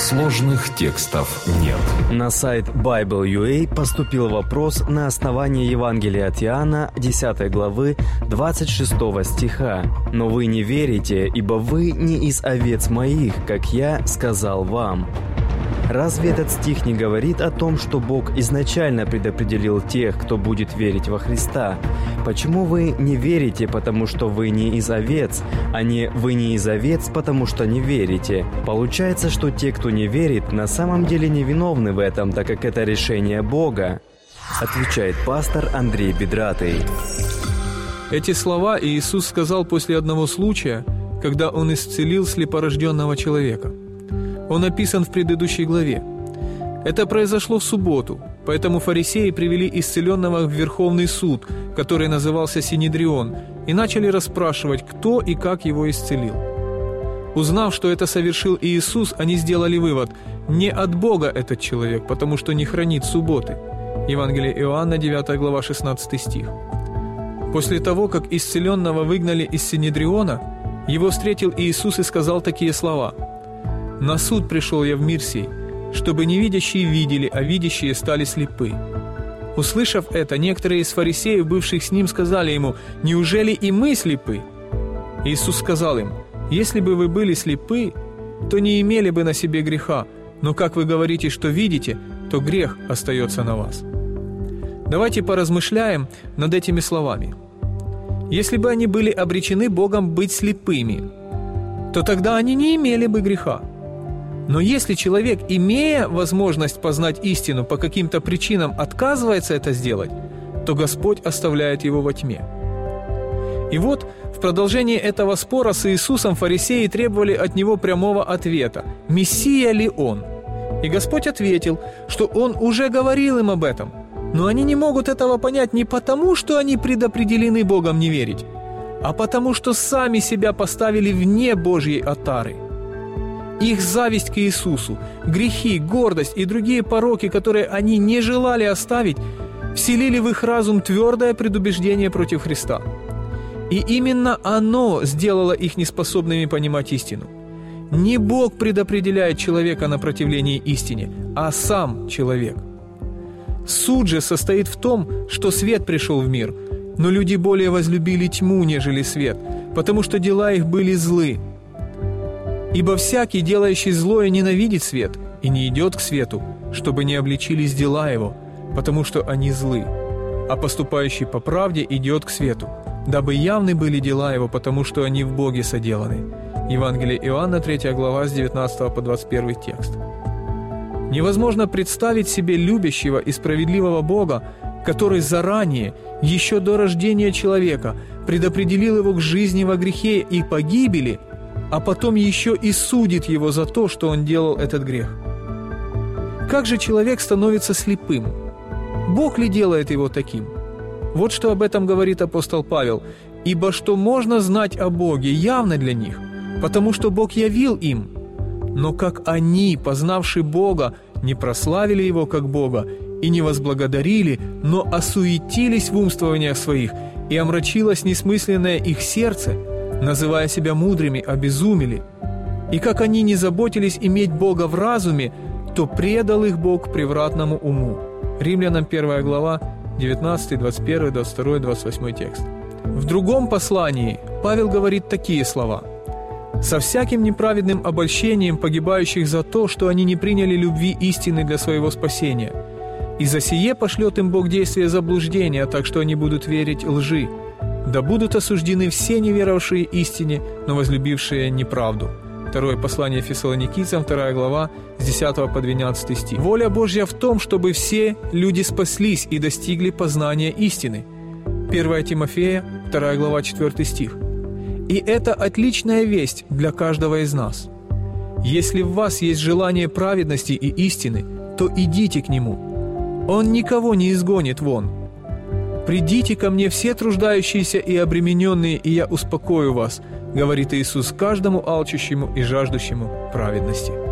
Сложных текстов нет. На сайт Bible.ua поступил вопрос на основании Евангелия от Иоанна, 10 главы, 26 стиха. «Но вы не верите, ибо вы не из овец моих, как я сказал вам». Разве этот стих не говорит о том, что Бог изначально предопределил тех, кто будет верить во Христа? Почему вы не верите, потому что вы не из овец, а не вы не из овец, потому что не верите? Получается, что те, кто не верит, на самом деле не виновны в этом, так как это решение Бога. Отвечает пастор Андрей Бедратый. Эти слова Иисус сказал после одного случая, когда Он исцелил слепорожденного человека – он описан в предыдущей главе. Это произошло в субботу, поэтому фарисеи привели исцеленного в Верховный суд, который назывался Синедрион, и начали расспрашивать, кто и как его исцелил. Узнав, что это совершил Иисус, они сделали вывод – не от Бога этот человек, потому что не хранит субботы. Евангелие Иоанна, 9 глава, 16 стих. После того, как исцеленного выгнали из Синедриона, его встретил Иисус и сказал такие слова – на суд пришел я в мир сей, чтобы невидящие видели, а видящие стали слепы». Услышав это, некоторые из фарисеев, бывших с ним, сказали ему, «Неужели и мы слепы?» Иисус сказал им, «Если бы вы были слепы, то не имели бы на себе греха, но как вы говорите, что видите, то грех остается на вас». Давайте поразмышляем над этими словами. Если бы они были обречены Богом быть слепыми, то тогда они не имели бы греха. Но если человек, имея возможность познать истину, по каким-то причинам отказывается это сделать, то Господь оставляет его во тьме. И вот в продолжении этого спора с Иисусом фарисеи требовали от него прямого ответа – «Мессия ли он?» И Господь ответил, что Он уже говорил им об этом, но они не могут этого понять не потому, что они предопределены Богом не верить, а потому что сами себя поставили вне Божьей отары – их зависть к Иисусу, грехи, гордость и другие пороки, которые они не желали оставить, вселили в их разум твердое предубеждение против Христа. И именно оно сделало их неспособными понимать истину. Не Бог предопределяет человека на противление истине, а сам человек. Суд же состоит в том, что свет пришел в мир, но люди более возлюбили тьму, нежели свет, потому что дела их были злы – Ибо всякий, делающий злое, ненавидит свет и не идет к свету, чтобы не обличились дела его, потому что они злы. А поступающий по правде идет к свету, дабы явны были дела его, потому что они в Боге соделаны». Евангелие Иоанна, 3 глава, с 19 по 21 текст. Невозможно представить себе любящего и справедливого Бога, который заранее, еще до рождения человека, предопределил его к жизни во грехе и погибели – а потом еще и судит его за то, что он делал этот грех. Как же человек становится слепым? Бог ли делает его таким? Вот что об этом говорит апостол Павел. «Ибо что можно знать о Боге, явно для них, потому что Бог явил им. Но как они, познавши Бога, не прославили Его как Бога и не возблагодарили, но осуетились в умствованиях своих, и омрачилось несмысленное их сердце – называя себя мудрыми, обезумели. И как они не заботились иметь Бога в разуме, то предал их Бог превратному уму. Римлянам 1 глава, 19, 21, 22, 28 текст. В другом послании Павел говорит такие слова. «Со всяким неправедным обольщением погибающих за то, что они не приняли любви истины для своего спасения. И за сие пошлет им Бог действие заблуждения, так что они будут верить лжи, да будут осуждены все неверовавшие истине, но возлюбившие неправду. Второе послание Фессалоникийцам, 2 глава, с 10 по 12 стих. Воля Божья в том, чтобы все люди спаслись и достигли познания истины. 1 Тимофея, 2 глава, 4 стих. И это отличная весть для каждого из нас. Если в вас есть желание праведности и истины, то идите к Нему. Он никого не изгонит вон – «Придите ко мне все труждающиеся и обремененные, и я успокою вас», говорит Иисус каждому алчущему и жаждущему праведности.